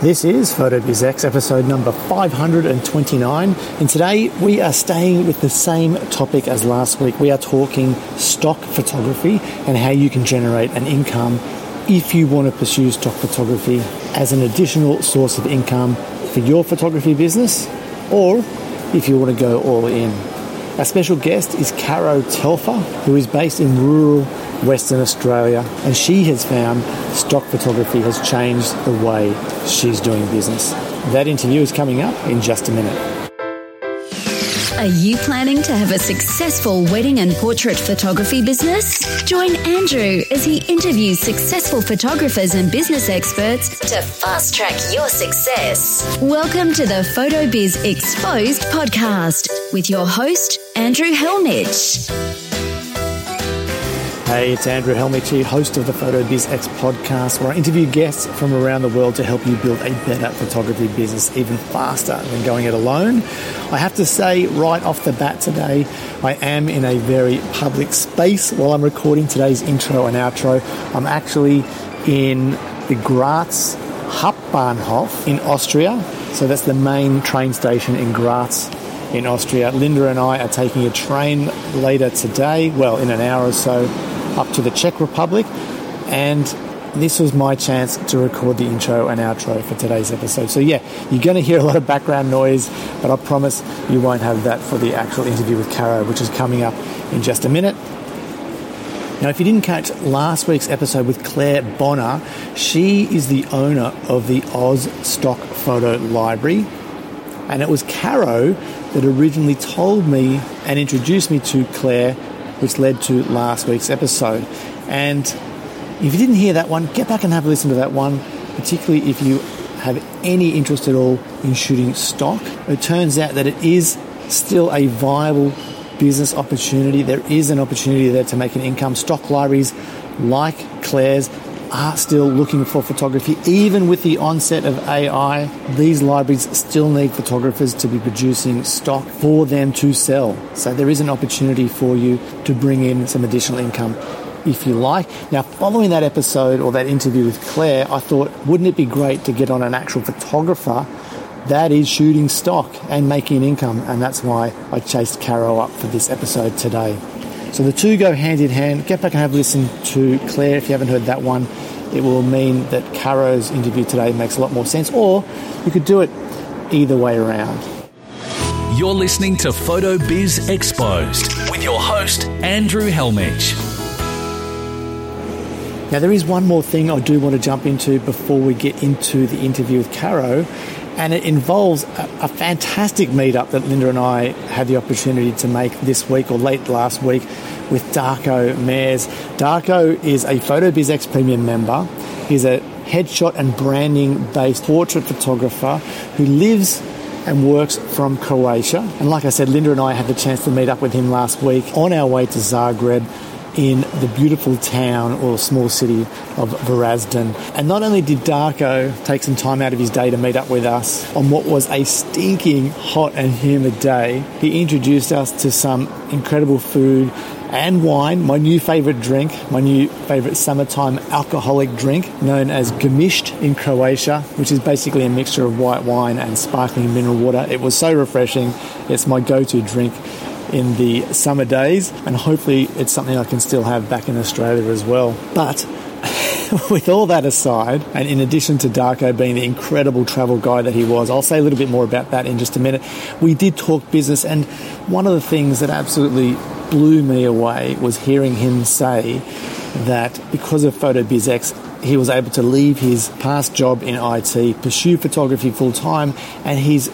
This is PhotoBizX episode number 529, and today we are staying with the same topic as last week. We are talking stock photography and how you can generate an income if you want to pursue stock photography as an additional source of income for your photography business or if you want to go all in. Our special guest is Caro Telfer, who is based in rural Western Australia, and she has found stock photography has changed the way she's doing business. That interview is coming up in just a minute. Are you planning to have a successful wedding and portrait photography business? Join Andrew as he interviews successful photographers and business experts to fast track your success. Welcome to the PhotoBiz Exposed podcast with your host, Andrew Hellmich. Hey, it's Andrew Hellmich here, host of the PhotoBiz X podcast, where I interview guests from around the world to help you build a better photography business even faster than going it alone. I have to say right off the bat today, I am in a very public space while I'm recording today's intro and outro. I'm actually in the Graz Hauptbahnhof in Austria. So that's the main train station in Graz in Austria. Linda and I are taking a train later today, well, in an hour or so, up to the Czech Republic, and this was my chance to record the intro and outro for today's episode. So, yeah, you're going to hear a lot of background noise, but I promise you won't have that for the actual interview with Caro, which is coming up in just a minute. Now, if you didn't catch last week's episode with Claire Bonnor, she is the owner of the Aus Stock Photo Library. And it was Caro that originally told me and introduced me to Claire which led to last week's episode. And if you didn't hear that one, get back and have a listen to that one, particularly if you have any interest at all in shooting stock. It turns out that it is still a viable business opportunity. There is an opportunity there to make an income. Stock libraries like Claire's are still looking for photography. Even with the onset of AI, these libraries still need photographers to be producing stock for them to sell. So there is an opportunity for you to bring in some additional income if you like. Now, following that episode or that interview with Claire, I thought, wouldn't it be great to get on an actual photographer that is shooting stock and making an income? And that's why I chased Caro up for this episode today. So the two go hand in hand. Get back and have a listen to Claire if you haven't heard that one. It will mean that Caro's interview today makes a lot more sense, or you could do it either way around. You're listening to Photo Biz Exposed with your host, Andrew Hellmich. Now, there is one more thing I do want to jump into before we get into the interview with Caro, and it involves a, a, fantastic meetup that Linda and I had the opportunity to make this week or late last week with Darko Mares. Darko is a PhotoBizX Premium member. He's a headshot and branding based portrait photographer who lives and works from Croatia. And like I said, Linda and I had the chance to meet up with him last week on our way to Zagreb in the beautiful town or small city of Varazdin. And not only did Darko take some time out of his day to meet up with us on what was a stinking hot and humid day, he introduced us to some incredible food and wine, my new favourite drink, my new favourite summertime alcoholic drink known as Gemišt in Croatia, which is basically a mixture of white wine and sparkling mineral water. It was so refreshing. It's my go to drink in the summer days, and hopefully it's something I can still have back in Australia as well. But with all that aside, and in addition to Darko being the incredible travel guy that he was, I'll say a little bit more about that in just a minute. We did talk business, and one of the things that absolutely blew me away was hearing him say that because of PhotoBizX, he was able to leave his past job in IT, pursue photography full time, and he's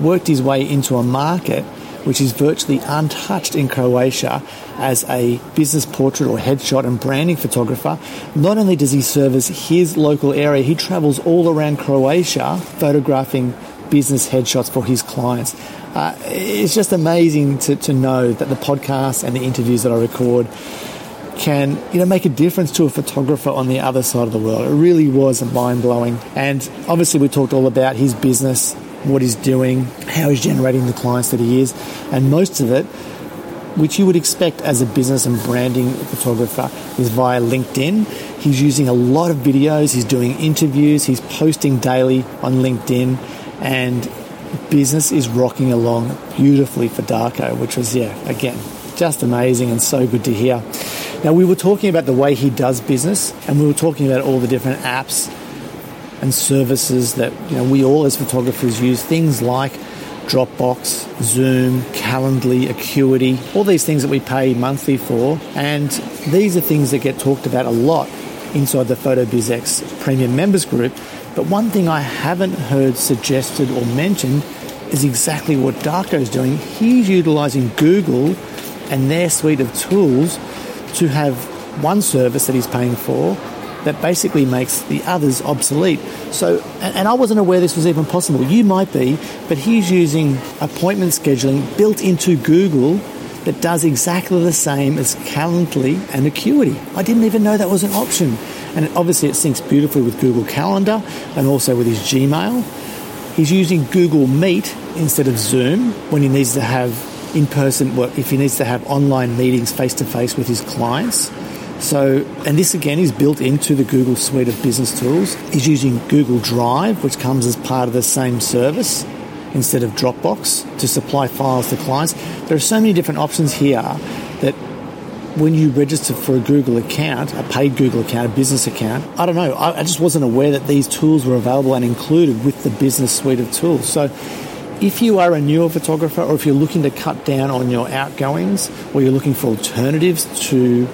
worked his way into a market which is virtually untouched in Croatia as a business portrait or headshot and branding photographer. Not only does he service his local area, he travels all around Croatia photographing business headshots for his clients. Uh, it's just amazing to, to know that the podcast and the interviews that I record can you know make a difference to a photographer on the other side of the world. It really was mind blowing. And obviously we talked all about his business what he's doing, how he's generating the clients that he is, and most of it, which you would expect as a business and branding photographer, is via LinkedIn. He's using a lot of videos, he's doing interviews, he's posting daily on LinkedIn, and business is rocking along beautifully for Darko, which was, yeah, again, just amazing and so good to hear. Now, we were talking about the way he does business, and we were talking about all the different apps and services that you know we all as photographers use. Things like Dropbox, Zoom, Calendly, Acuity, all these things that we pay monthly for, and these are things that get talked about a lot inside the PhotoBizX Premium Members Group. But one thing I haven't heard suggested or mentioned is exactly what Darko is doing. He's utilizing Google and their suite of tools to have one service that he's paying for that basically makes the others obsolete. So, and I wasn't aware this was even possible. You might be, but he's using appointment scheduling built into Google that does exactly the same as Calendly and Acuity. I didn't even know that was an option. And obviously, it syncs beautifully with Google Calendar and also with his Gmail. He's using Google Meet instead of Zoom when he needs to have in person if he needs to have online meetings face to face with his clients. So, and this again is built into the Google suite of business tools. is using Google Drive, which comes as part of the same service instead of Dropbox to supply files to clients. There are so many different options here that when you register for a Google account, a paid Google account, a business account, I don't know, I, just wasn't aware that these tools were available and included with the business suite of tools. So if you are a newer photographer or if you're looking to cut down on your outgoings or you're looking for alternatives to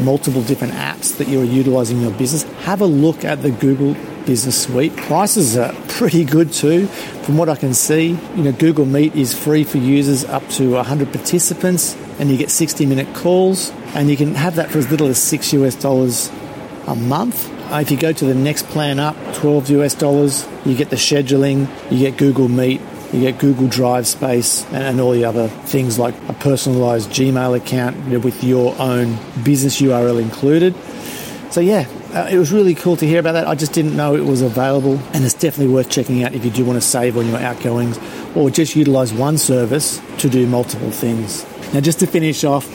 multiple different apps that you're utilizing in your business, have a look at the Google Business Suite. Prices are pretty good too. From what I can see, you know, Google Meet is free for users up to 100 participants and you get 60 minute calls and you can have that for as little as 6 US dollars a month. Uh, if you go to the next plan up, 12 US dollars, you get the scheduling, you get Google Meet, you get Google Drive space and, and all the other things like a personalized Gmail account you know, with your own business URL included. So, yeah, uh, it was really cool to hear about that. I just didn't know it was available, and it's definitely worth checking out if you do want to save on your outgoings or just utilize one service to do multiple things. Now, just to finish off,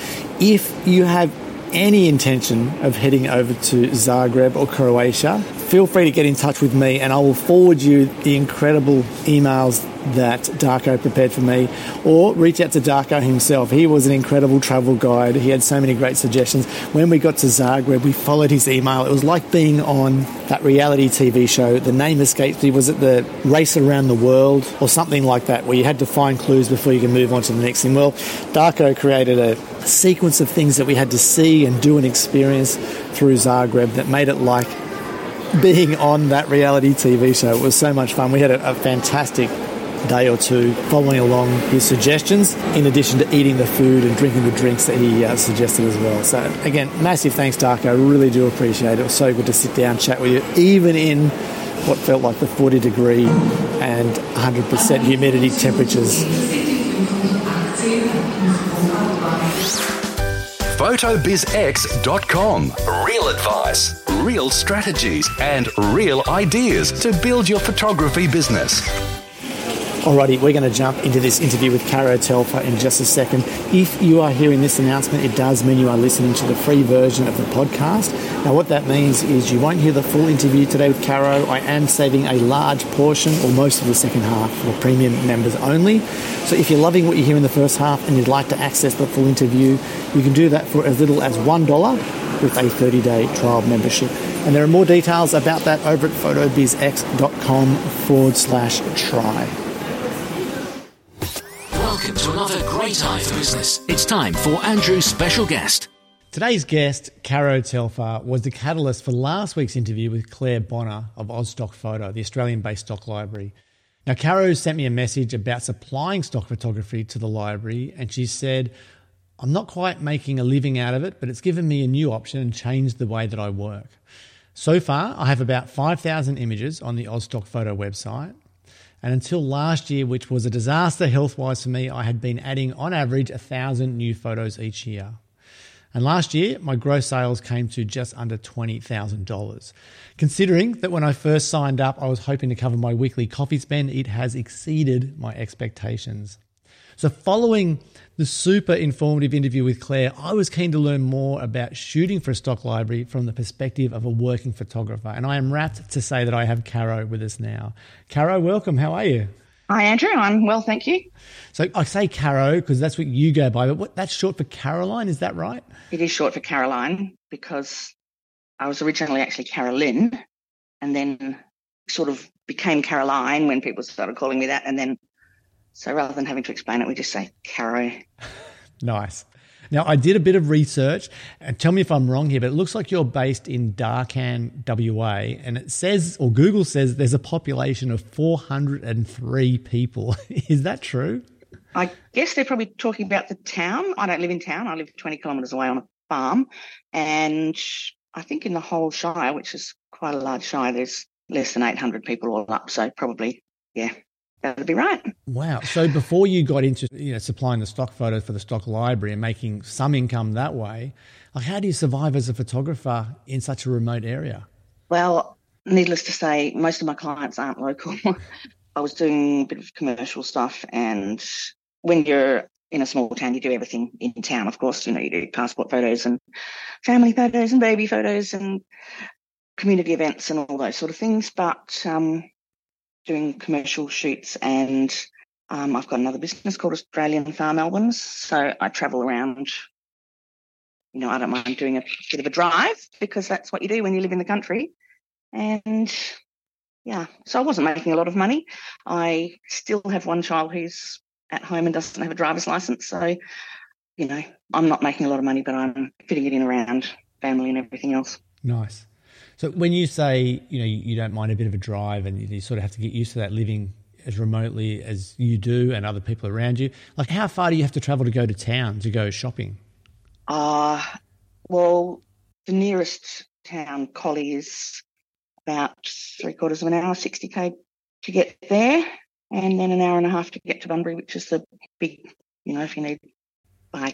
if you have any intention of heading over to Zagreb or Croatia, feel free to get in touch with me and I will forward you the incredible emails that Darko prepared for me, or reach out to Darko himself. He was an incredible travel guide. He had so many great suggestions. When we got to Zagreb, we followed his email. It was like being on that reality TV show. The name escaped me. Was it the Race Around the World or something like that, where you had to find clues before you can move on to the next thing? Well, Darko created a sequence of things that we had to see and do and experience through Zagreb that made it like being on that reality TV show. It was so much fun. We had a, a fantastic day or two following along his suggestions, in addition to eating the food and drinking the drinks that he uh, suggested as well. So, again, massive thanks, Darko. I really do appreciate it. It was so good to sit down chat with you, even in what felt like the 40 degree and 100% humidity temperatures. PhotoBizX.com. Real advice, real strategies, and real ideas to build your photography business. Alrighty, we're going to jump into this interview with Caro Telfer in just a second. If you are hearing this announcement, it does mean you are listening to the free version of the podcast. Now, what that means is you won't hear the full interview today with Caro. I am saving a large portion or most of the second half for premium members only. So, if you're loving what you hear in the first half and you'd like to access the full interview, you can do that for as little as $1 with a 30 day trial membership. And there are more details about that over at photobizx.com forward slash try. Welcome to another great eye for business. It's time for Andrew's special guest. Today's guest, Caro Telfer, was the catalyst for last week's interview with Claire Bonnor of Aus Stock Photo, the Australian based stock library. Now, Caro sent me a message about supplying stock photography to the library, and she said, I'm not quite making a living out of it, but it's given me a new option and changed the way that I work. So far, I have about 5,000 images on the Aus Stock Photo website. And until last year, which was a disaster health wise for me, I had been adding on average a thousand new photos each year. And last year, my gross sales came to just under $20,000. Considering that when I first signed up, I was hoping to cover my weekly coffee spend, it has exceeded my expectations. So, following the super informative interview with Claire, I was keen to learn more about shooting for a stock library from the perspective of a working photographer. And I am rapt to say that I have Caro with us now. Caro, welcome. How are you? Hi, Andrew. I'm well, thank you. So I say Caro because that's what you go by, but what, that's short for Caroline, is that right? It is short for Caroline because I was originally actually Carolyn and then sort of became Caroline when people started calling me that. And then, so rather than having to explain it, we just say Caro. nice. Now, I did a bit of research, and tell me if I'm wrong here, but it looks like you're based in Darkan, WA, and it says, or Google says, there's a population of 403 people. Is that true? I guess they're probably talking about the town. I don't live in town. I live 20 kilometres away on a farm. And I think in the whole Shire, which is quite a large Shire, there's less than 800 people all up. So probably, yeah, that'd be right. Wow. So before you got into you know supplying the stock photos for the stock library and making some income that way, like how do you survive as a photographer in such a remote area? Well, needless to say, most of my clients aren't local. I was doing a bit of commercial stuff and when you're in a small town, you do everything in town, of course. You know, you do passport photos and family photos and baby photos and community events and all those sort of things. But um, doing commercial shoots and um, I've got another business called Australian Farm Albums. So I travel around. You know, I don't mind doing a bit of a drive because that's what you do when you live in the country. And yeah, so I wasn't making a lot of money. I still have one child who's at home and doesn't have a driver's license. So, you know, I'm not making a lot of money, but I'm fitting it in around family and everything else. Nice. So when you say, you know, you don't mind a bit of a drive and you sort of have to get used to that living as remotely as you do and other people around you, like how far do you have to travel to go to town to go shopping? Uh, well, the nearest town, Collie, is about three quarters of an hour, 60k to get there and then an hour and a half to get to Bunbury, which is the big, you know, if you need buy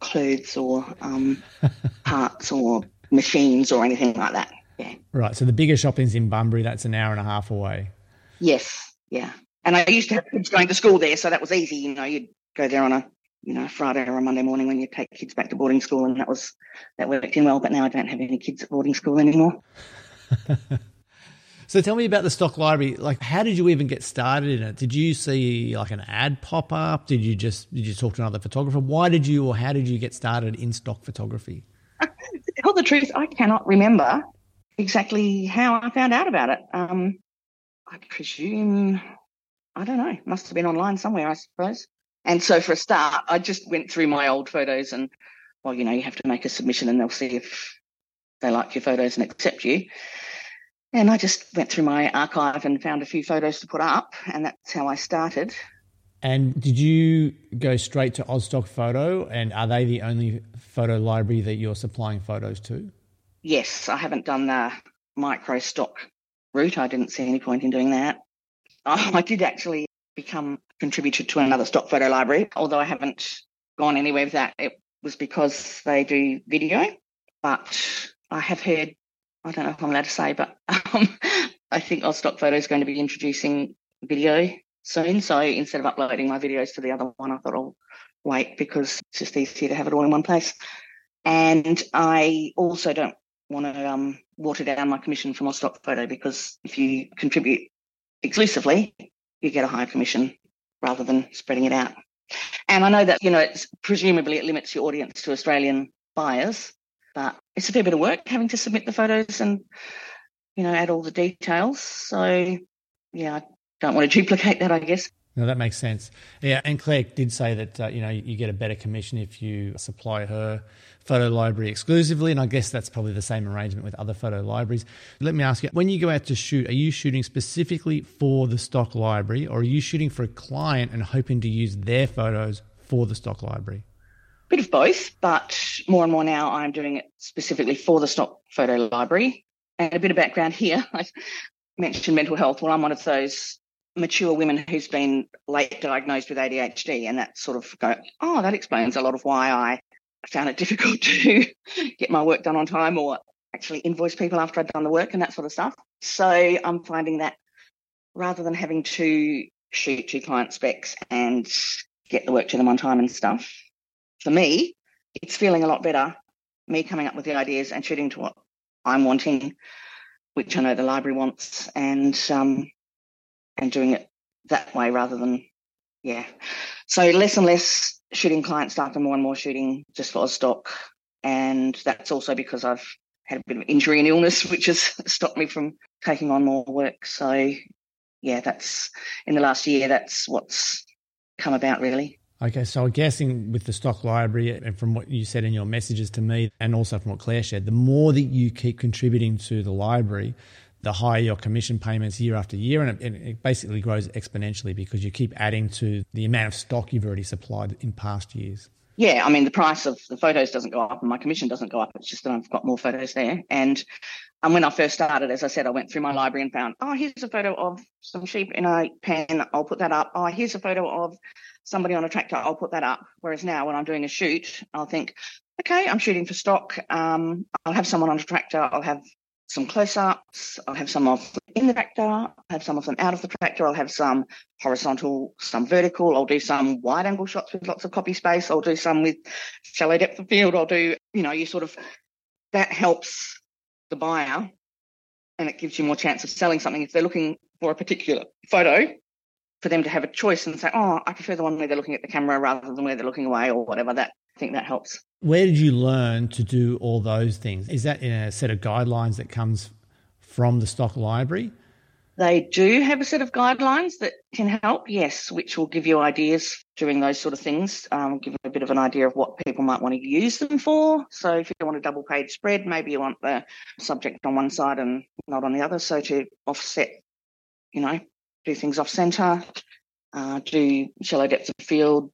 clothes or um, parts or machines or anything like that. Yeah. Right. So the bigger shopping's in Bunbury. That's an hour and a half away. Yes. Yeah. And I used to have kids going to school there, so that was easy. You know, you'd go there on a you know Friday or a Monday morning when you take kids back to boarding school, and that was that worked in well. But now I don't have any kids at boarding school anymore. So tell me about the stock library. Like, how did you even get started in it? Did you see like an ad pop up? Did you just did you talk to another photographer? Why did you or how did you get started in stock photography? to tell the truth, I cannot remember exactly how I found out about it. Um, I presume I don't know. Must have been online somewhere, I suppose. And so for a start, I just went through my old photos and, well, you know, you have to make a submission and they'll see if they like your photos and accept you. And I just went through my archive and found a few photos to put up, and that's how I started. And did you go straight to Aus Stock Photo? And are they the only photo library that you're supplying photos to? Yes, I haven't done the micro stock route. I didn't see any point in doing that. Oh, I did actually become contributor to another stock photo library, although I haven't gone anywhere with that. It was because they do video, but I have heard I don't know if I'm allowed to say, but um, I think Aus Stock Photo is going to be introducing video soon. So instead of uploading my videos to the other one, I thought I'll wait because it's just easier to have it all in one place. And I also don't want to um, water down my commission from a stock Photo because if you contribute exclusively, you get a higher commission rather than spreading it out. And I know that, you know, it's presumably it limits your audience to Australian buyers. But it's a fair bit of work having to submit the photos and, you know, add all the details. So, yeah, I don't want to duplicate that, I guess. No, that makes sense. Yeah, and Claire did say that uh, you know you get a better commission if you supply her photo library exclusively, and I guess that's probably the same arrangement with other photo libraries. Let me ask you: when you go out to shoot, are you shooting specifically for the stock library, or are you shooting for a client and hoping to use their photos for the stock library? bit of both, but more and more now I'm doing it specifically for the stock photo library. And a bit of background here, I mentioned mental health. Well, I'm one of those mature women who's been late diagnosed with ADHD, and that sort of go, oh, that explains a lot of why I found it difficult to get my work done on time or actually invoice people after I'd done the work and that sort of stuff. So I'm finding that rather than having to shoot to client specs and get the work to them on time and stuff. For me, it's feeling a lot better, me coming up with the ideas and shooting to what I'm wanting, which I know the library wants, and um, and doing it that way rather than yeah. So less and less shooting client stuff and more and more shooting just for stock. And that's also because I've had a bit of injury and illness, which has stopped me from taking on more work. So yeah, that's in the last year, that's what's come about really. Okay, so I'm guessing with the stock library, and from what you said in your messages to me, and also from what Claire shared, the more that you keep contributing to the library, the higher your commission payments year after year, and it, it, basically grows exponentially because you keep adding to the amount of stock you've already supplied in past years. Yeah, I mean the price of the photos doesn't go up and my commission doesn't go up. It's just that I've got more photos there. And and when I first started, as I said, I went through my library and found, oh, here's a photo of some sheep in a pen. I'll put that up. Oh, here's a photo of somebody on a tractor. I'll put that up. Whereas now, when I'm doing a shoot, I'll think, okay, I'm shooting for stock. Um, I'll have someone on a tractor. I'll have some close-ups. I'll have some of them in the tractor. I'll have some of them out of the tractor. I'll have some horizontal, some vertical. I'll do some wide-angle shots with lots of copy space. I'll do some with shallow depth of field. I'll do, you know, you sort of that helps the buyer, and it gives you more chance of selling something if they're looking for a particular photo. For them to have a choice and say, "Oh, I prefer the one where they're looking at the camera rather than where they're looking away," or whatever. That I think that helps. Where did you learn to do all those things? Is that in a set of guidelines that comes from the stock library? They do have a set of guidelines that can help, yes, which will give you ideas doing those sort of things, um, give a bit of an idea of what people might want to use them for. So if you want a double page spread, maybe you want the subject on one side and not on the other. So to offset, you know, do things off center, uh, do shallow depth of field,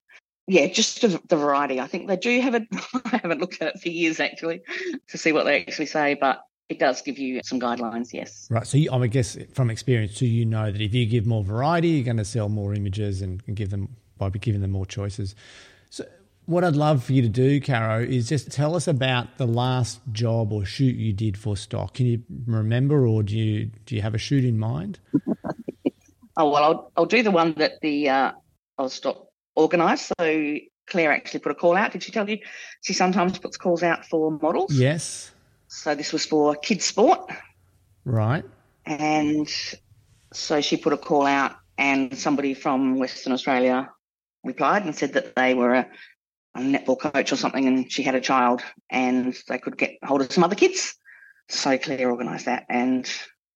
yeah, just the, the variety. I think they do have it. I haven't looked at it for years actually to see what they actually say, but it does give you some guidelines. Yes. Right. So you, I guess from experience, do you know that if you give more variety, you're going to sell more images and, and give them by giving them more choices. So what I'd love for you to do, Caro, is just tell us about the last job or shoot you did for stock. Can you remember, or do you do you have a shoot in mind? oh well, I'll I'll do the one that the uh, I'll stop organised. So Claire actually put a call out. Did she tell you she sometimes puts calls out for models? Yes. So this was for kids sport. Right. And so she put a call out and somebody from Western Australia replied and said that they were a, a netball coach or something and she had a child and they could get hold of some other kids. So Claire organised that and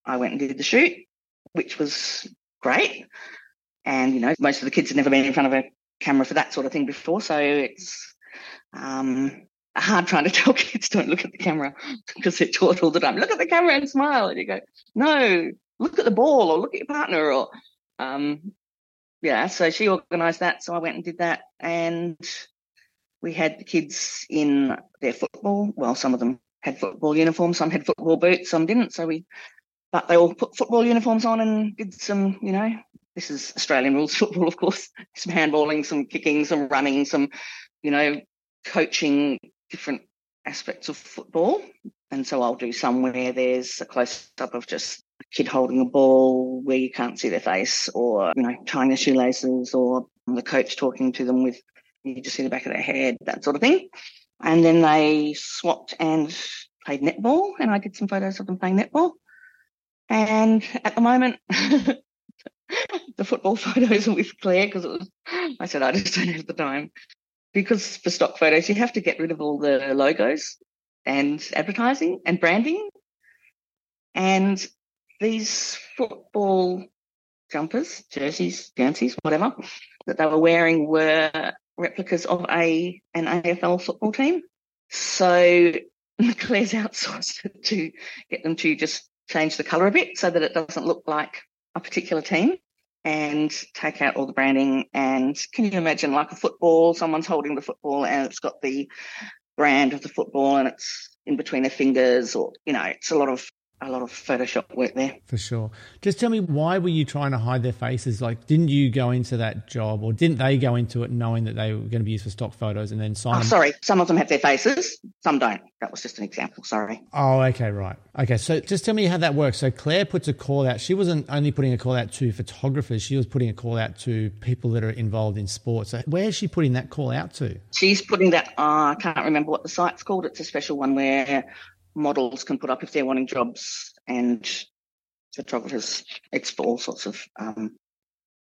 I went and did the shoot, which was great. And, you know, most of the kids had never been in front of a camera for that sort of thing before. So it's um, hard trying to tell kids don't look at the camera because they're taught all the time, look at the camera and smile. And you go, no, look at the ball or look at your partner or, um, yeah. So she organised that. So I went and did that. And we had the kids in their football. Well, some of them had football uniforms, some had football boots, some didn't. So we, but they all put football uniforms on and did some, you know, this is Australian rules football, of course, some handballing, some kicking, some running, some, you know, coaching different aspects of football. And so I'll do some where there's a close up of just a kid holding a ball where you can't see their face or, you know, tying their shoelaces or the coach talking to them with, you just see the back of their head, that sort of thing. And then they swapped and played netball and I did some photos of them playing netball. And at the moment, the football photos with Claire because it was, I said, I just don't have the time. Because for stock photos, you have to get rid of all the logos and advertising and branding. And these football jumpers, jerseys, jerseys, whatever, that they were wearing were replicas of a an AFL football team. So Claire's outsourced to get them to just change the colour a bit so that it doesn't look like a particular team and take out all the branding. And can you imagine like a football, someone's holding the football and it's got the brand of the football and it's in between their fingers or, you know, it's a lot of a lot of Photoshop work there. For sure. Just tell me, why were you trying to hide their faces? Like, didn't you go into that job, or didn't they go into it knowing that they were going to be used for stock photos and then sign? Oh, them? sorry. Some of them have their faces, some don't. That was just an example. Sorry. Oh, okay, right. Okay, so just tell me how that works. So Claire puts a call out. She wasn't only putting a call out to photographers; she was putting a call out to people that are involved in sports. So where is she putting that call out to? She's putting that. Uh, I can't remember what the site's called. It's a special one where models can put up if they're wanting jobs and photographers. It's for all sorts of um,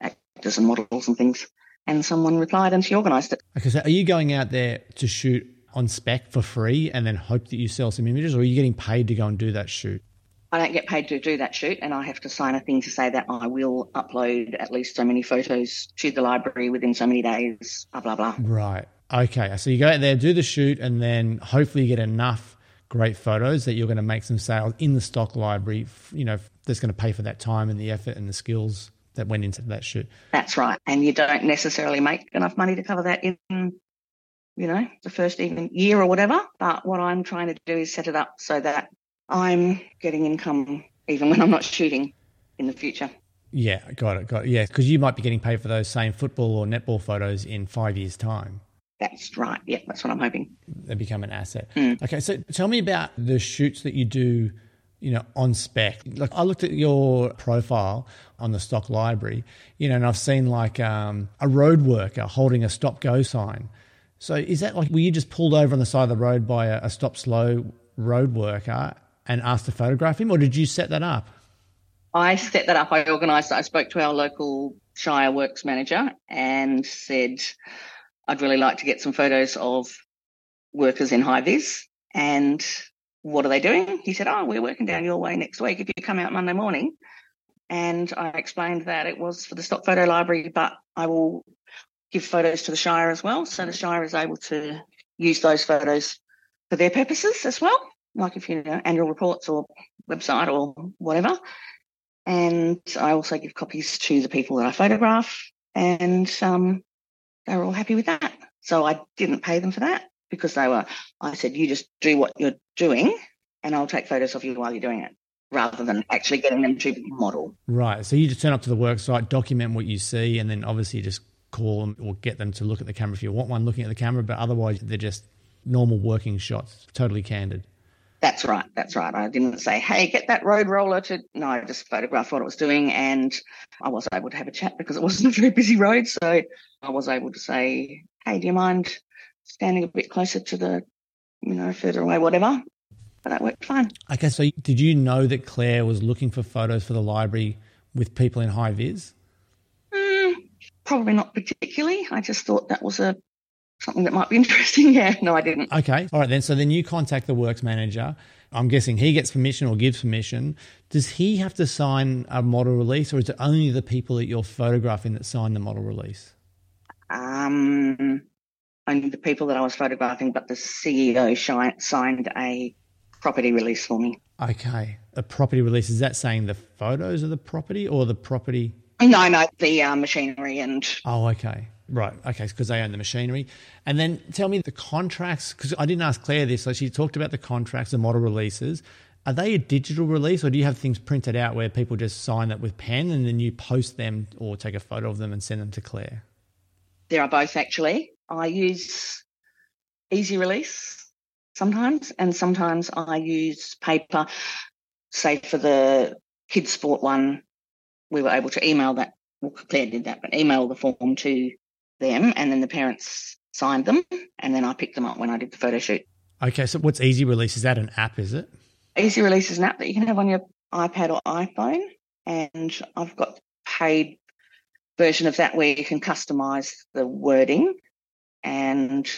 actors and models and things. And someone replied and she organised it. Okay, so are you going out there to shoot on spec for free and then hope that you sell some images, or are you getting paid to go and do that shoot? I don't get paid to do that shoot, and I have to sign a thing to say that I will upload at least so many photos to the library within so many days, blah, blah, blah. Right. Okay. So you go out there, do the shoot, and then hopefully you get enough great photos that you're going to make some sales in the stock library, you know, that's going to pay for that time and the effort and the skills that went into that shoot. That's right. And you don't necessarily make enough money to cover that in, you know, the first even year or whatever. But what I'm trying to do is set it up so that I'm getting income even when I'm not shooting in the future. Yeah, got it, got it. Yeah, because you might be getting paid for those same football or netball photos in five years' time. That's right. Yeah, that's what I'm hoping. They become an asset. Mm. Okay, so tell me about the shoots that you do, you know, on spec. Like I looked at your profile on the stock library, you know, and I've seen like um, a road worker holding a stop go sign. So is that like were you just pulled over on the side of the road by a, a stop slow road worker and asked to photograph him, or did you set that up? I set that up. I organised. I spoke to our local Shire Works manager and said I'd really like to get some photos of workers in high vis. And what are they doing? He said, Oh, we're working down your way next week if you come out Monday morning. And I explained that it was for the stock photo library, but I will give photos to the Shire as well. So the Shire is able to use those photos for their purposes as well, like if you know annual reports or website or whatever. And I also give copies to the people that I photograph. And um, they were all happy with that. So I didn't pay them for that because they were, I said, you just do what you're doing and I'll take photos of you while you're doing it rather than actually getting them to model. Right. So you just turn up to the work site, document what you see, and then obviously just call them or get them to look at the camera if you want one looking at the camera, but otherwise they're just normal working shots, totally candid. That's right. That's right. I didn't say, hey, get that road roller to. No, I just photographed what it was doing and I was able to have a chat because it wasn't a very busy road. So I was able to say, hey, do you mind standing a bit closer to the, you know, further away, whatever? But that worked fine. Okay. So did you know that Claire was looking for photos for the library with people in high vis? Mm, probably not particularly. I just thought that was a something that might be interesting. Yeah, no, I didn't. Okay, all right then. So then you contact the works manager. I'm guessing he gets permission or gives permission. Does he have to sign a model release, or is it only the people that you're photographing that sign the model release? Um, only the people that I was photographing, but the CEO signed a property release for me. Okay, a property release is that saying the photos of the property or the property? No, no, the uh, machinery and. Oh, okay. Right. Okay. Because they own the machinery. And then tell me the contracts, because I didn't ask Claire this. So she talked about the contracts, the model releases. Are they a digital release or do you have things printed out where people just sign that with pen and then you post them or take a photo of them and send them to Claire? There are both actually. I use easy release sometimes, and sometimes I use paper. Say for the kids' sport one, we were able to email that. Well, Claire did that, but email the form to them, and then the parents signed them, and then I picked them up when I did the photo shoot. Okay, so what's Easy Release? Is that an app? Is it? Easy Release is an app that you can have on your iPad or iPhone, and I've got paid version of that where you can customize the wording, and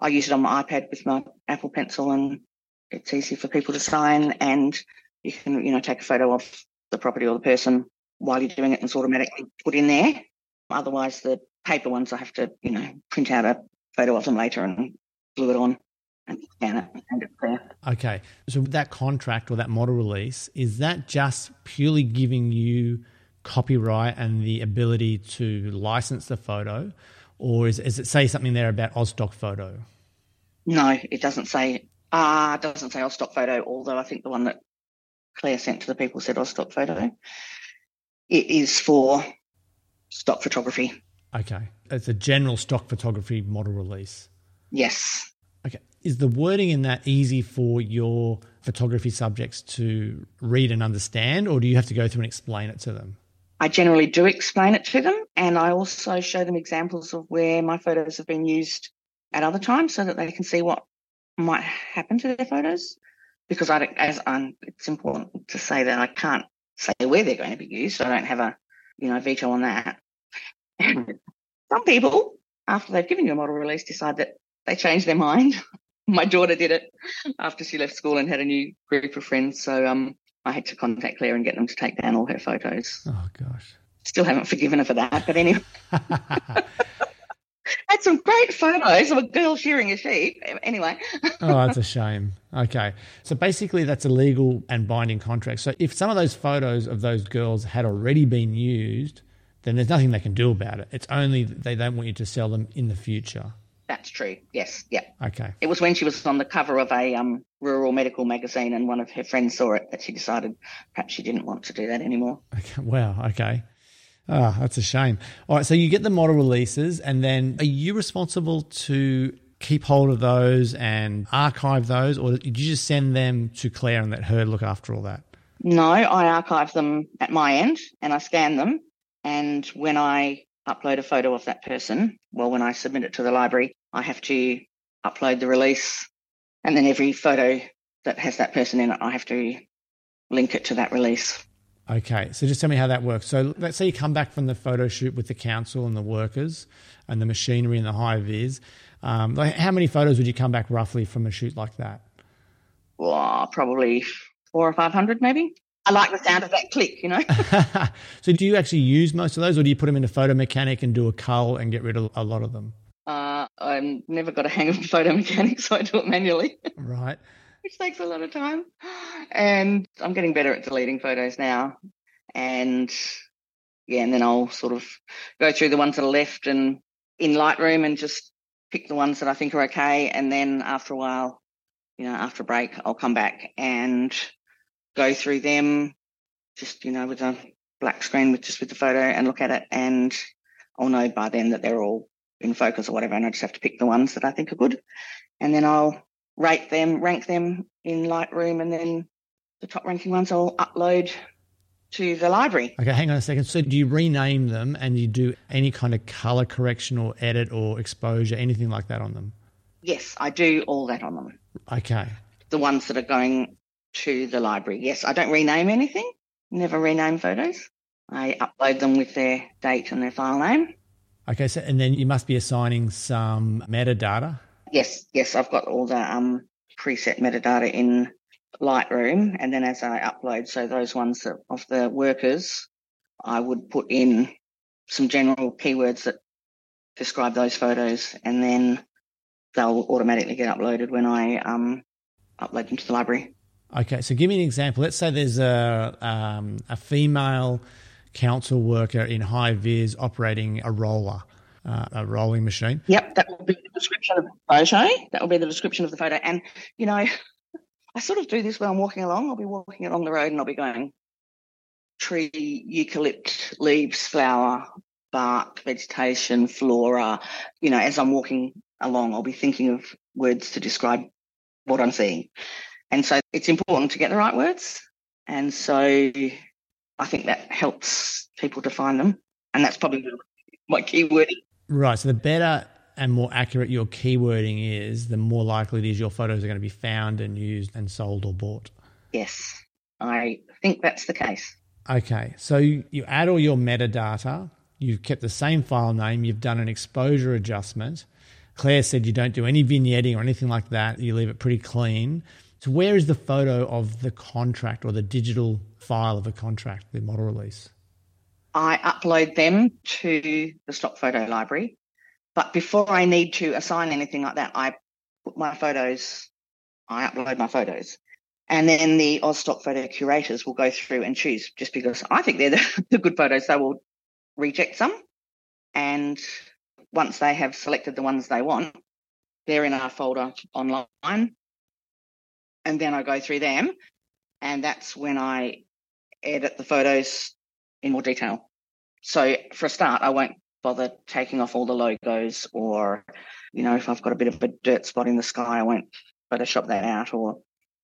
I use it on my iPad with my Apple Pencil, and it's easy for people to sign, and you can you know take a photo of the property or the person while you're doing it, and it's automatically put in there. Otherwise, the paper ones, I have to, you know, print out a photo of them later and glue it on and scan it and it's there. Okay. So that contract or that model release, is that just purely giving you copyright and the ability to license the photo? Or is, is it say something there about Aus Stock Photo? No, it doesn't say uh it doesn't say Aus Stock Photo, although I think the one that Claire sent to the people said Oz Photo. It is for stock photography. Okay. It's a general stock photography model release. Yes. Okay. Is the wording in that easy for your photography subjects to read and understand, or do you have to go through and explain it to them? I generally do explain it to them, and I also show them examples of where my photos have been used at other times so that they can see what might happen to their photos. Because I, as I'm, it's important to say that I can't say where they're going to be used. So I don't have a, you know, veto on that. Some people, after they've given you a model release, decide that they change their mind. My daughter did it after she left school and had a new group of friends. So um, I had to contact Claire and get them to take down all her photos. Oh gosh. Still haven't forgiven her for that, but anyway. had some great photos of a girl shearing a sheep. Anyway. oh, that's a shame. Okay. So basically, that's a legal and binding contract. So if some of those photos of those girls had already been used, then there's nothing they can do about it. It's only they don't want you to sell them in the future. That's true. Yes. Yeah. Okay. It was when she was on the cover of a um, rural medical magazine and one of her friends saw it that she decided perhaps she didn't want to do that anymore. Okay. Wow. Okay. Ah, oh, that's a shame. All right. So you get the model releases, and then are you responsible to keep hold of those and archive those, or did you just send them to Claire and let her look after all that? No, I archive them at my end and I scan them. And when I upload a photo of that person, well, when I submit it to the library, I have to upload the release. And then every photo that has that person in it, I have to link it to that release. Okay, so just tell me how that works. So let's say you come back from the photo shoot with the council and the workers and the machinery and the high vis. Um, like how many photos would you come back roughly from a shoot like that? Well, probably four or five hundred, maybe. I like the sound of that click, you know. so do you actually use most of those, or do you put them in a photo mechanic and do a cull and get rid of a lot of them? Uh, I've never got a hang of photo mechanic, so I do it manually. Right. Which takes a lot of time. And I'm getting better at deleting photos now. And yeah, and then I'll sort of go through the ones that are left and in Lightroom and just pick the ones that I think are okay. And then after a while, you know, after a break, I'll come back and go through them just, you know, with a black screen with just with the photo and look at it. And I'll know by then that they're all in focus or whatever. And I just have to pick the ones that I think are good. And then I'll rate them, rank them in Lightroom. And then the top ranking ones I'll upload to the library. Okay, hang on a second. So, do you rename them and you do any kind of color correction or edit or exposure, anything like that on them? Yes, I do all that on them. Okay. The ones that are going to the library. Yes, I don't rename anything, never rename photos. I upload them with their date and their file name. Okay, so and then you must be assigning some metadata. Yes, yes, I've got all the um, preset metadata in Lightroom, and then as I upload, so those ones that, of the workers, I would put in some general keywords that describe those photos, and then they'll automatically get uploaded when I um, upload them to the library. Okay, so give me an example. Let's say there's a um, a female council worker in high vis operating a roller, uh, a rolling machine. Yep, that will be the description of the photo. That will be the description of the photo. And you know, I sort of do this when I'm walking along. I'll be walking along the road and I'll be going tree, eucalypt, leaves, flower, bark, vegetation, flora. You know, as I'm walking along, I'll be thinking of words to describe what I'm seeing. And so it's important to get the right words. And so I think that helps people to find them. And that's probably my keywording. Right. So the better and more accurate your keywording is, the more likely it is your photos are going to be found and used and sold or bought. Yes, I think that's the case. Okay. So you, you add all your metadata, you've kept the same file name, you've done an exposure adjustment. Claire said you don't do any vignetting or anything like that, you leave it pretty clean. So, where is the photo of the contract or the digital file of a contract, the model release? I upload them to the stock photo library. But before I need to assign anything like that, I put my photos, I upload my photos. And then the Aus Stock Photo curators will go through and choose just because I think they're the, the good photos, they will reject some. And once they have selected the ones they want, they're in our folder online and then I go through them And that's when I edit the photos in more detail. So for a start, I won't bother taking off all the logos or, you know, if I've got a bit of a dirt spot in the sky, I won't Photoshop that out or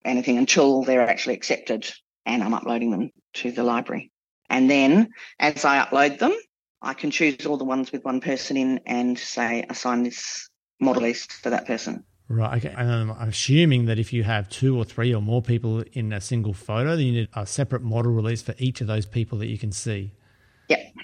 anything until they're actually accepted and I'm uploading them to the library. And then as I upload them, I can choose all the ones with one person in and say assign this model list to that person. Right. Okay. And I'm assuming that if you have two or three or more people in a single photo, then you need a separate model release for each of those people that you can see. Yep.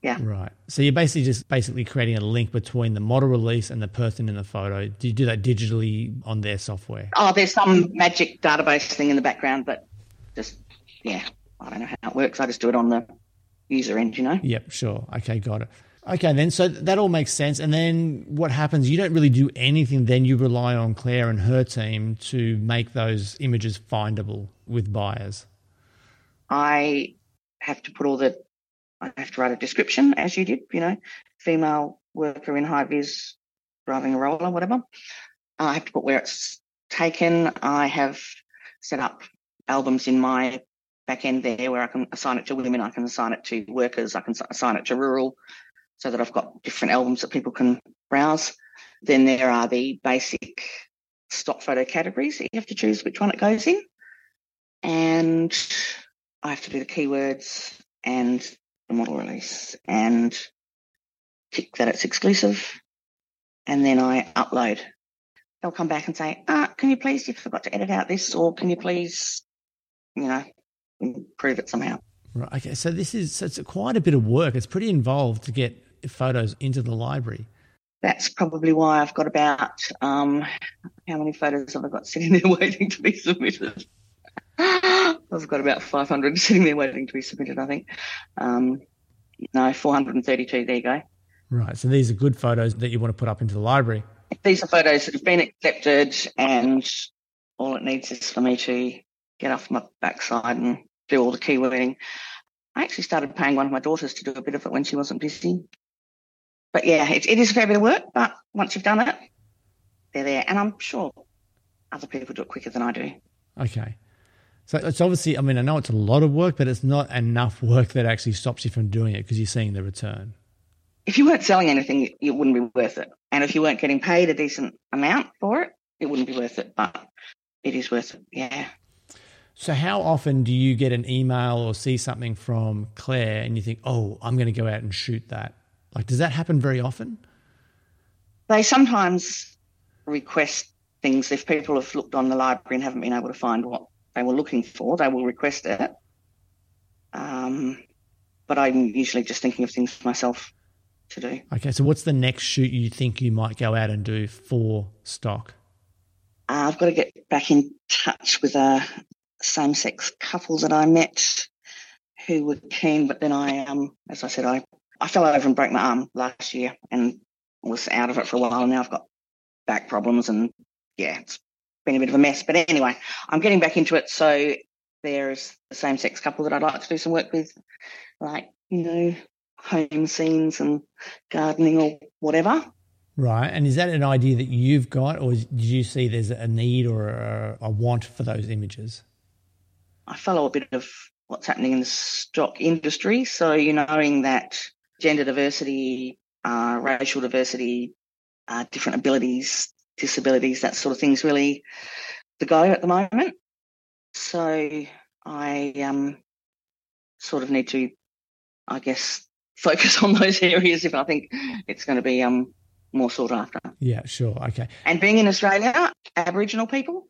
Yeah. Right. So you're basically just basically creating a link between the model release and the person in the photo. Do you do that digitally on their software? Oh, there's some magic database thing in the background, but just yeah, I don't know how it works. I just do it on the user end, you know. Yep. Sure. Okay. Got it. Okay, then so that all makes sense. And then what happens? You don't really do anything. Then you rely on Claire and her team to make those images findable with buyers. I have to put all the I have to write a description, as you did, you know, female worker in high vis driving a roller, whatever. I have to put where it's taken. I have set up albums in my back end there where I can assign it to women, I can assign it to workers, I can assign it to rural, so that I've got different albums that people can browse. Then there are the basic stock photo categories that you have to choose which one it goes in. And I have to do the keywords and the model release and tick that it's exclusive. And then I upload. They'll come back and say, ah, can you please, you forgot to edit out this, or can you please, you know, improve it somehow. Right. Okay. So this is so it's quite a bit of work. It's pretty involved to get photos into the library. That's probably why I've got about um, how many photos have I got sitting there waiting to be submitted? I've got about 500 sitting there waiting to be submitted, I think. Um, no, 432. There you go. Right. So these are good photos that you want to put up into the library. These are photos that have been accepted, and all it needs is for me to get off my backside and do all the keywording. I actually started paying one of my daughters to do a bit of it when she wasn't busy. But yeah, it, it is a fair bit of work, but once you've done it, they're there. And I'm sure other people do it quicker than I do. Okay. So it's obviously, I mean, I know it's a lot of work, but it's not enough work that actually stops you from doing it because you're seeing the return. If you weren't selling anything, it wouldn't be worth it. And if you weren't getting paid a decent amount for it, it wouldn't be worth it. But it is worth it. Yeah. So, how often do you get an email or see something from Claire and you think, oh, I'm going to go out and shoot that? Like, does that happen very often? They sometimes request things. If people have looked on the library and haven't been able to find what they were looking for, they will request it. Um, but I'm usually just thinking of things myself to do. Okay, so what's the next shoot you think you might go out and do for stock? Uh, I've got to get back in touch with a same sex couple that I met who were keen, but then I, um, as I said, I, I fell over and broke my arm last year and was out of it for a while. And now I've got back problems and yeah, it's been a bit of a mess. But anyway, I'm getting back into it. So there's the same sex couple that I'd like to do some work with, like, you know, home scenes and gardening or whatever. Right. And is that an idea that you've got, or did you see there's a need or a, a want for those images? I follow a bit of what's happening in the stock industry. So, you knowing that gender diversity, uh, racial diversity, uh, different abilities, disabilities, that sort of thing is really the go at the moment. So I um, sort of need to, I guess, focus on those areas if I think it's going to be um, more sought after. Yeah, sure. Okay. And being in Australia, Aboriginal people,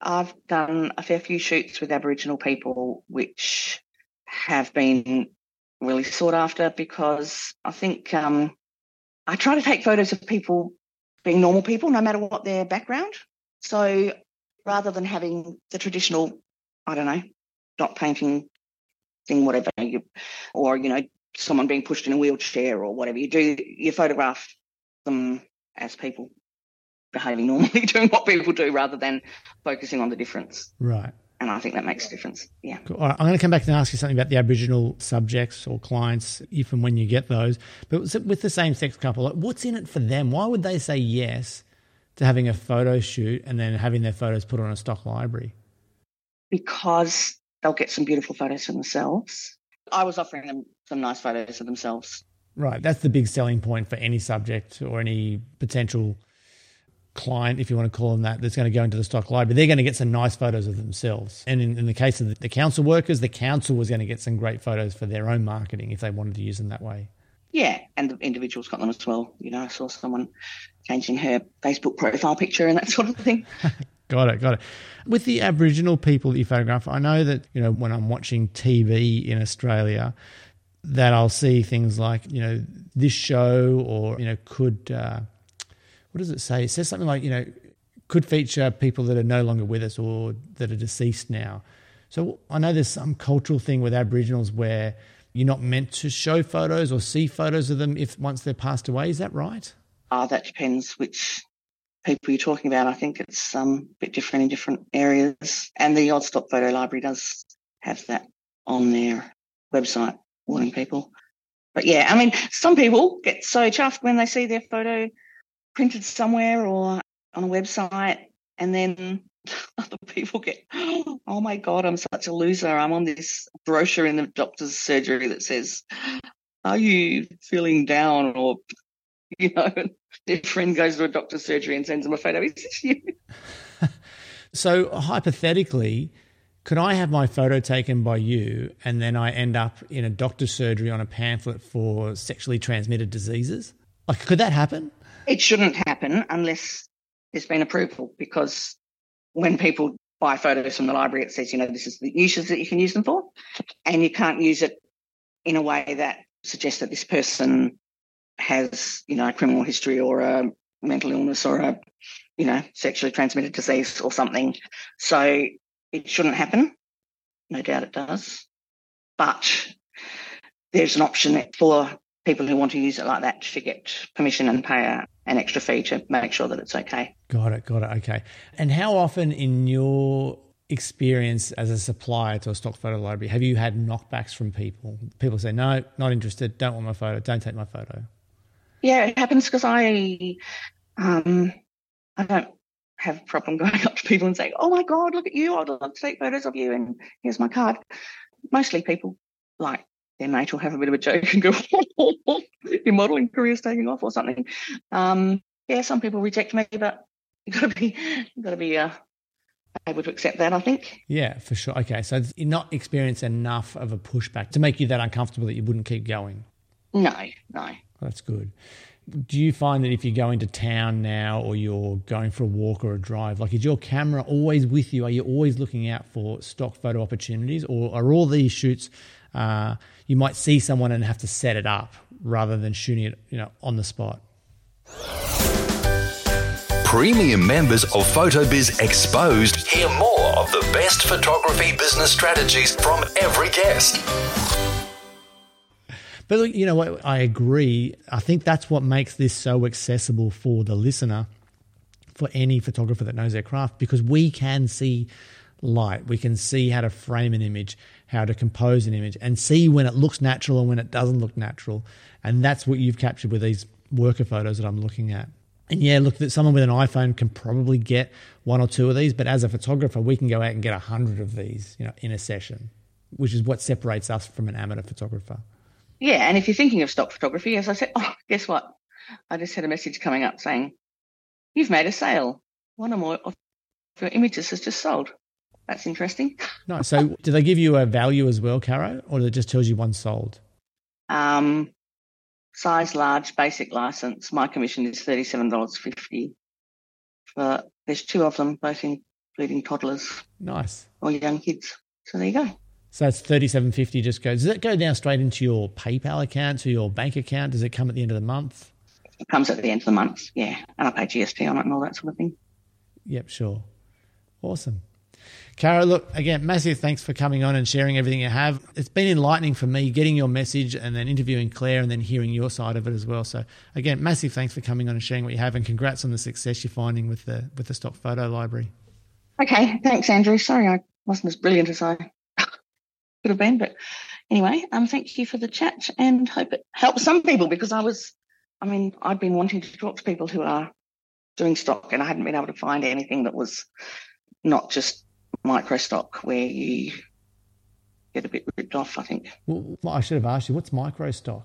I've done a fair few shoots with Aboriginal people, which have been really sought after because I think um, I try to take photos of people being normal people, no matter what their background. So rather than having the traditional, I don't know, dot painting thing, whatever, you, or you know, someone being pushed in a wheelchair or whatever, you do you photograph them as people behaving normally, doing what people do rather than focusing on the difference. Right. And I think that makes a difference. Yeah. Cool. I'm going to come back and ask you something about the Aboriginal subjects or clients, if and when you get those. But with the same sex couple, what's in it for them? Why would they say yes to having a photo shoot and then having their photos put on a stock library? because they'll get some beautiful photos of themselves. I was offering them some nice photos of themselves. Right. That's the big selling point for any subject or any potential client, if you want to call them that, that's going to go into the stock library. They're going to get some nice photos of themselves. And in, in the case of the, the council workers, the council was going to get some great photos for their own marketing if they wanted to use them that way. Yeah, and the individuals got them as well. You know, I saw someone changing her Facebook profile picture and that sort of thing. got it, got it. With the Aboriginal people that you photograph, I know that, you know, when I'm watching TV in Australia, that I'll see things like, you know, this show or, you know, could, uh, what does it say? It says something like, you know, could feature people that are no longer with us or that are deceased now. So I know there's some cultural thing with Aboriginals where you're not meant to show photos or see photos of them if once they're passed away. Is that right? Uh, that depends which people you're talking about. I think it's um, a bit different in different areas. And the Aus Stock Photo Library does have that on their website, warning people. But yeah, I mean, some people get so chuffed when they see their photo printed somewhere or on a website, and then other people get, oh my God, I'm such a loser. I'm on this brochure in the doctor's surgery that says, Are you feeling down? Or, you know, their friend goes to a doctor's surgery and sends them a photo. Is this you? so, hypothetically, could I have my photo taken by you and then I end up in a doctor's surgery on a pamphlet for sexually transmitted diseases? Like, could that happen? It shouldn't happen unless there's been approval because when people buy photos from the library, it says, you know, this is the uses that you can use them for, and you can't use it in a way that suggests that this person has, you know, a criminal history or a mental illness or a, you know, sexually transmitted disease or something. So it shouldn't happen. No doubt it does. But there's an option for people who want to use it like that to get permission and pay a, an extra fee to make sure that it's okay. Got it, got it. Okay. And how often in your experience as a supplier to a stock photo library have you had knockbacks from people? People say, no, not interested, don't want my photo, don't take my photo. Yeah, it happens because I, um, I don't have a problem going up to people and saying, oh my God, look at you, I'd love to take photos of you and here's my card. Mostly people like their mate will have a bit of a joke and go, your modelling career's taking off or something. Um, yeah, some people reject me, but you've got to be, you've got to be uh, able to accept that, I think. Yeah, for sure. Okay, so you're not experienced enough of a pushback to make you that uncomfortable that you wouldn't keep going? No, no. That's good. Do you find that if you go into town now or you're going for a walk or a drive, like is your camera always with you? Are you always looking out for stock photo opportunities or are all these shoots – uh, you might see someone and have to set it up rather than shooting it, you know, on the spot. Premium members of PhotoBiz Exposed hear more of the best photography business strategies from every guest. But you know what? I agree. I think that's what makes this so accessible for the listener, for any photographer that knows their craft, because we can see light. We can see how to frame an image, how to compose an image, and see when it looks natural and when it doesn't look natural. And that's what you've captured with these worker photos that I'm looking at. And yeah, look, that someone with an iPhone can probably get one or two of these, but as a photographer, we can go out and get a hundred of these, you know, in a session, which is what separates us from an amateur photographer. Yeah, and if you're thinking of stock photography, as I said, oh, guess what? I just had a message coming up saying, "You've made a sale. One or more of your images has just sold." That's interesting. nice. so do they give you a value as well, Caro, or do it just tells you one sold? Um, size large, basic license. My commission is thirty-seven dollars fifty. But there's two of them, both including toddlers. Nice. Or young kids. So there you go. So it's thirty-seven fifty. Just goes. Does that go now straight into your PayPal account to your bank account? Does it come at the end of the month? It comes at the end of the month. Yeah, and I pay GST on it and all that sort of thing. Yep, sure. Awesome. Caro, look, again, massive thanks for coming on and sharing everything you have. It's been enlightening for me getting your message and then interviewing Claire and then hearing your side of it as well. So, again, massive thanks for coming on and sharing what you have and congrats on the success you're finding with the, with the stock photo library. Okay, thanks, Andrew. Sorry I wasn't as brilliant as I could have been, but anyway, um, thank you for the chat and hope it helps some people because I was, I mean, I'd been wanting to talk to people who are doing stock and I hadn't been able to find anything that was not just microstock where you get a bit ripped off, I think. Well, I should have asked you, what's microstock?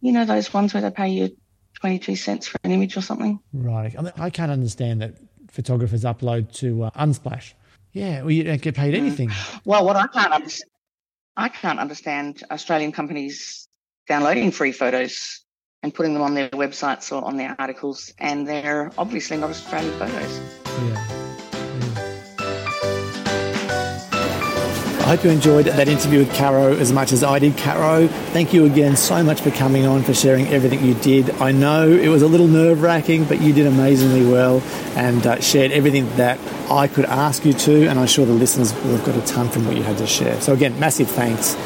You know those ones where they pay you 22 cents for an image or something? Right. I, mean, I can't understand that photographers upload to uh, Unsplash. Yeah, well, you don't get paid anything. Well, what I can't understand, I can't understand Australian companies downloading free photos and putting them on their websites or on their articles, and they're obviously not Australian photos. Yeah. Hope you enjoyed that interview with Caro as much as I did. Caro, thank you again so much for coming on, for sharing everything you did. I know it was a little nerve wracking, but you did amazingly well and uh, shared everything that I could ask you to, and I'm sure the listeners will have got a ton from what you had to share. So, again, massive thanks.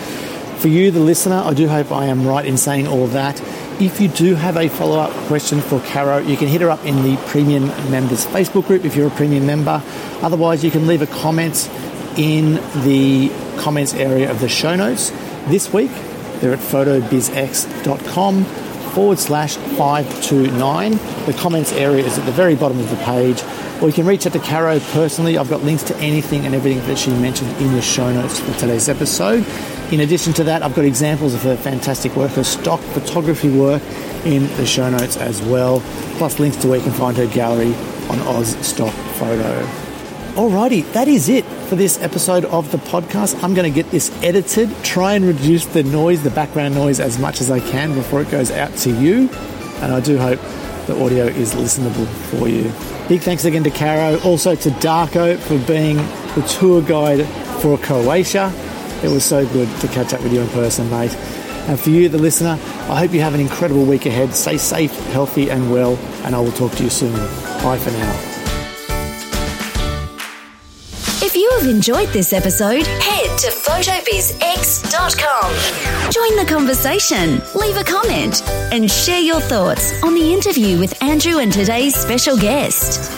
For you, the listener, I do hope I am right in saying all that. If you do have a follow up question for Caro, you can hit her up in the Premium Members Facebook group if you're a Premium member. Otherwise, you can leave a comment in the comments area of the show notes. This week, they're at photobizx.com forward slash 529. The comments area is at the very bottom of the page. Or you can reach out to Caro personally. I've got links to anything and everything that she mentioned in the show notes for today's episode. In addition to that, I've got examples of her fantastic work, her stock photography work in the show notes as well, plus links to where you can find her gallery on Aus Stock Photo. Alrighty, that is it for this episode of the podcast. I'm going to get this edited, try and reduce the noise, the background noise, as much as I can before it goes out to you. And I do hope the audio is listenable for you. Big thanks again to Caro, also to Darko for being the tour guide for Croatia. It was so good to catch up with you in person, mate. And for you, the listener, I hope you have an incredible week ahead. Stay safe, healthy, and well, and I will talk to you soon. Bye for now. If you have enjoyed this episode, head to photobizx.com. Join the conversation, leave a comment, and share your thoughts on the interview with Andrew and today's special guest.